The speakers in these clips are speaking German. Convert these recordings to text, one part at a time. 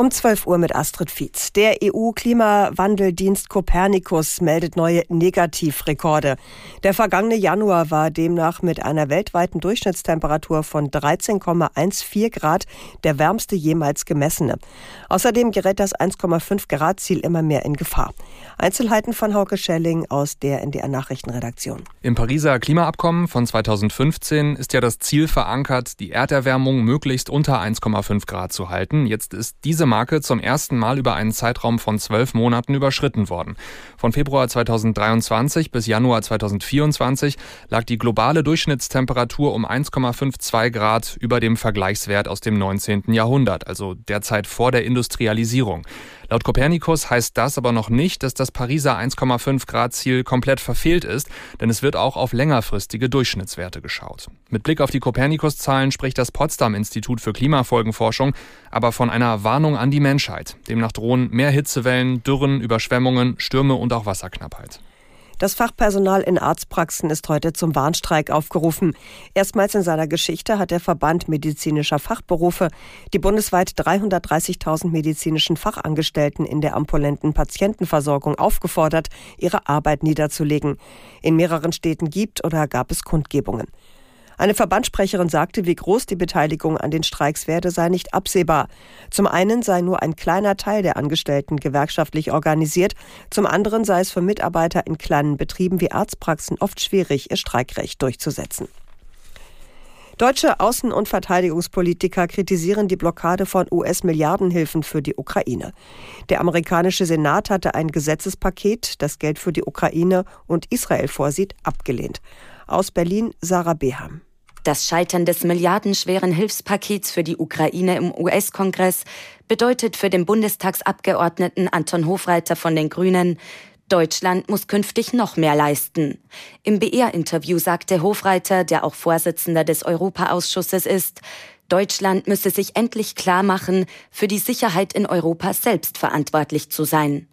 Um 12 Uhr mit Astrid Fietz. Der EU-Klimawandeldienst Copernicus meldet neue Negativrekorde. Der vergangene Januar war demnach mit einer weltweiten Durchschnittstemperatur von 13,14 Grad der wärmste jemals gemessene. Außerdem gerät das 1,5 Grad Ziel immer mehr in Gefahr. Einzelheiten von Hauke Schelling aus der NDR Nachrichtenredaktion. Im Pariser Klimaabkommen von 2015 ist ja das Ziel verankert, die Erderwärmung möglichst unter 1,5 Grad zu halten. Jetzt ist diese Marke zum ersten Mal über einen Zeitraum von zwölf Monaten überschritten worden. Von Februar 2023 bis Januar 2024 lag die globale Durchschnittstemperatur um 1,52 Grad über dem Vergleichswert aus dem 19. Jahrhundert, also der Zeit vor der Industrialisierung. Laut Kopernikus heißt das aber noch nicht, dass das Pariser 1,5 Grad Ziel komplett verfehlt ist, denn es wird auch auf längerfristige Durchschnittswerte geschaut. Mit Blick auf die Kopernikus-Zahlen spricht das Potsdam Institut für Klimafolgenforschung aber von einer Warnung an die Menschheit. Demnach drohen mehr Hitzewellen, Dürren, Überschwemmungen, Stürme und auch Wasserknappheit. Das Fachpersonal in Arztpraxen ist heute zum Warnstreik aufgerufen. Erstmals in seiner Geschichte hat der Verband medizinischer Fachberufe die bundesweit 330.000 medizinischen Fachangestellten in der ambulanten Patientenversorgung aufgefordert, ihre Arbeit niederzulegen. In mehreren Städten gibt oder gab es Kundgebungen. Eine Verbandssprecherin sagte, wie groß die Beteiligung an den Streiks werde, sei nicht absehbar. Zum einen sei nur ein kleiner Teil der Angestellten gewerkschaftlich organisiert, zum anderen sei es für Mitarbeiter in kleinen Betrieben wie Arztpraxen oft schwierig, ihr Streikrecht durchzusetzen. Deutsche Außen- und Verteidigungspolitiker kritisieren die Blockade von US-Milliardenhilfen für die Ukraine. Der amerikanische Senat hatte ein Gesetzespaket, das Geld für die Ukraine und Israel vorsieht, abgelehnt. Aus Berlin Sarah Beham. Das Scheitern des milliardenschweren Hilfspakets für die Ukraine im US-Kongress bedeutet für den Bundestagsabgeordneten Anton Hofreiter von den Grünen, Deutschland muss künftig noch mehr leisten. Im BR-Interview sagte Hofreiter, der auch Vorsitzender des Europaausschusses ist, Deutschland müsse sich endlich klar machen, für die Sicherheit in Europa selbst verantwortlich zu sein.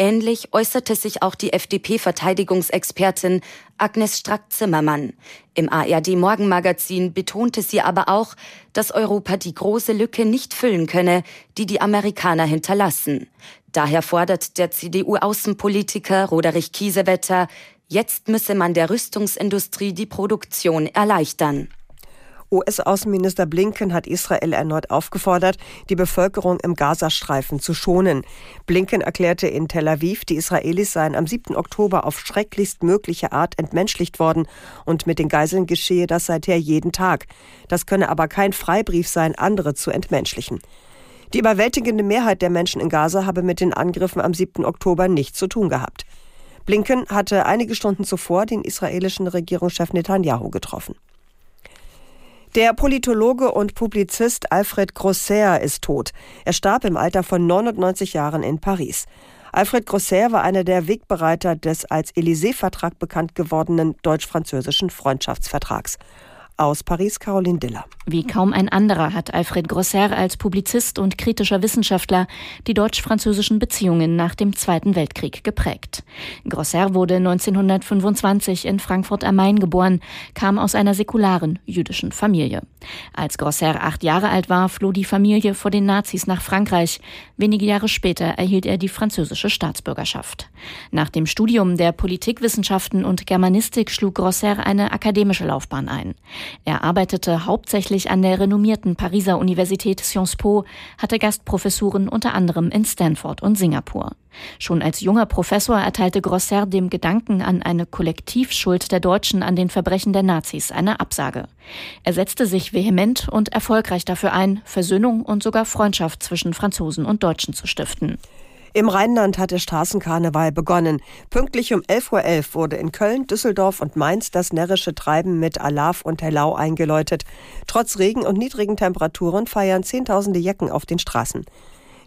Ähnlich äußerte sich auch die FDP-Verteidigungsexpertin Agnes Strack-Zimmermann. Im ARD-Morgenmagazin betonte sie aber auch, dass Europa die große Lücke nicht füllen könne, die die Amerikaner hinterlassen. Daher fordert der CDU-Außenpolitiker Roderich Kiesewetter, jetzt müsse man der Rüstungsindustrie die Produktion erleichtern. US-Außenminister Blinken hat Israel erneut aufgefordert, die Bevölkerung im Gazastreifen zu schonen. Blinken erklärte in Tel Aviv, die Israelis seien am 7. Oktober auf schrecklichst mögliche Art entmenschlicht worden und mit den Geiseln geschehe das seither jeden Tag. Das könne aber kein Freibrief sein, andere zu entmenschlichen. Die überwältigende Mehrheit der Menschen in Gaza habe mit den Angriffen am 7. Oktober nichts zu tun gehabt. Blinken hatte einige Stunden zuvor den israelischen Regierungschef Netanyahu getroffen. Der Politologe und Publizist Alfred Grosser ist tot. Er starb im Alter von 99 Jahren in Paris. Alfred Grosser war einer der Wegbereiter des als Élysée-Vertrag bekannt gewordenen deutsch-französischen Freundschaftsvertrags. Aus Paris Caroline Diller. Wie kaum ein anderer hat Alfred Grosser als Publizist und kritischer Wissenschaftler die deutsch-französischen Beziehungen nach dem Zweiten Weltkrieg geprägt. Grosser wurde 1925 in Frankfurt am Main geboren, kam aus einer säkularen jüdischen Familie. Als Grosser acht Jahre alt war, floh die Familie vor den Nazis nach Frankreich. Wenige Jahre später erhielt er die französische Staatsbürgerschaft. Nach dem Studium der Politikwissenschaften und Germanistik schlug Grosser eine akademische Laufbahn ein. Er arbeitete hauptsächlich an der renommierten Pariser Universität Sciences Po, hatte Gastprofessuren unter anderem in Stanford und Singapur. Schon als junger Professor erteilte Grosser dem Gedanken an eine Kollektivschuld der Deutschen an den Verbrechen der Nazis eine Absage. Er setzte sich vehement und erfolgreich dafür ein, Versöhnung und sogar Freundschaft zwischen Franzosen und Deutschen zu stiften. Im Rheinland hat der Straßenkarneval begonnen. Pünktlich um 11.11 Uhr wurde in Köln, Düsseldorf und Mainz das närrische Treiben mit Alaf und Hellau eingeläutet. Trotz Regen und niedrigen Temperaturen feiern Zehntausende Jecken auf den Straßen.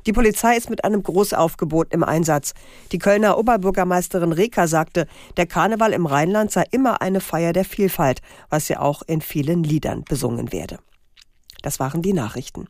Die Polizei ist mit einem Großaufgebot im Einsatz. Die Kölner Oberbürgermeisterin Reker sagte, der Karneval im Rheinland sei immer eine Feier der Vielfalt, was ja auch in vielen Liedern besungen werde. Das waren die Nachrichten.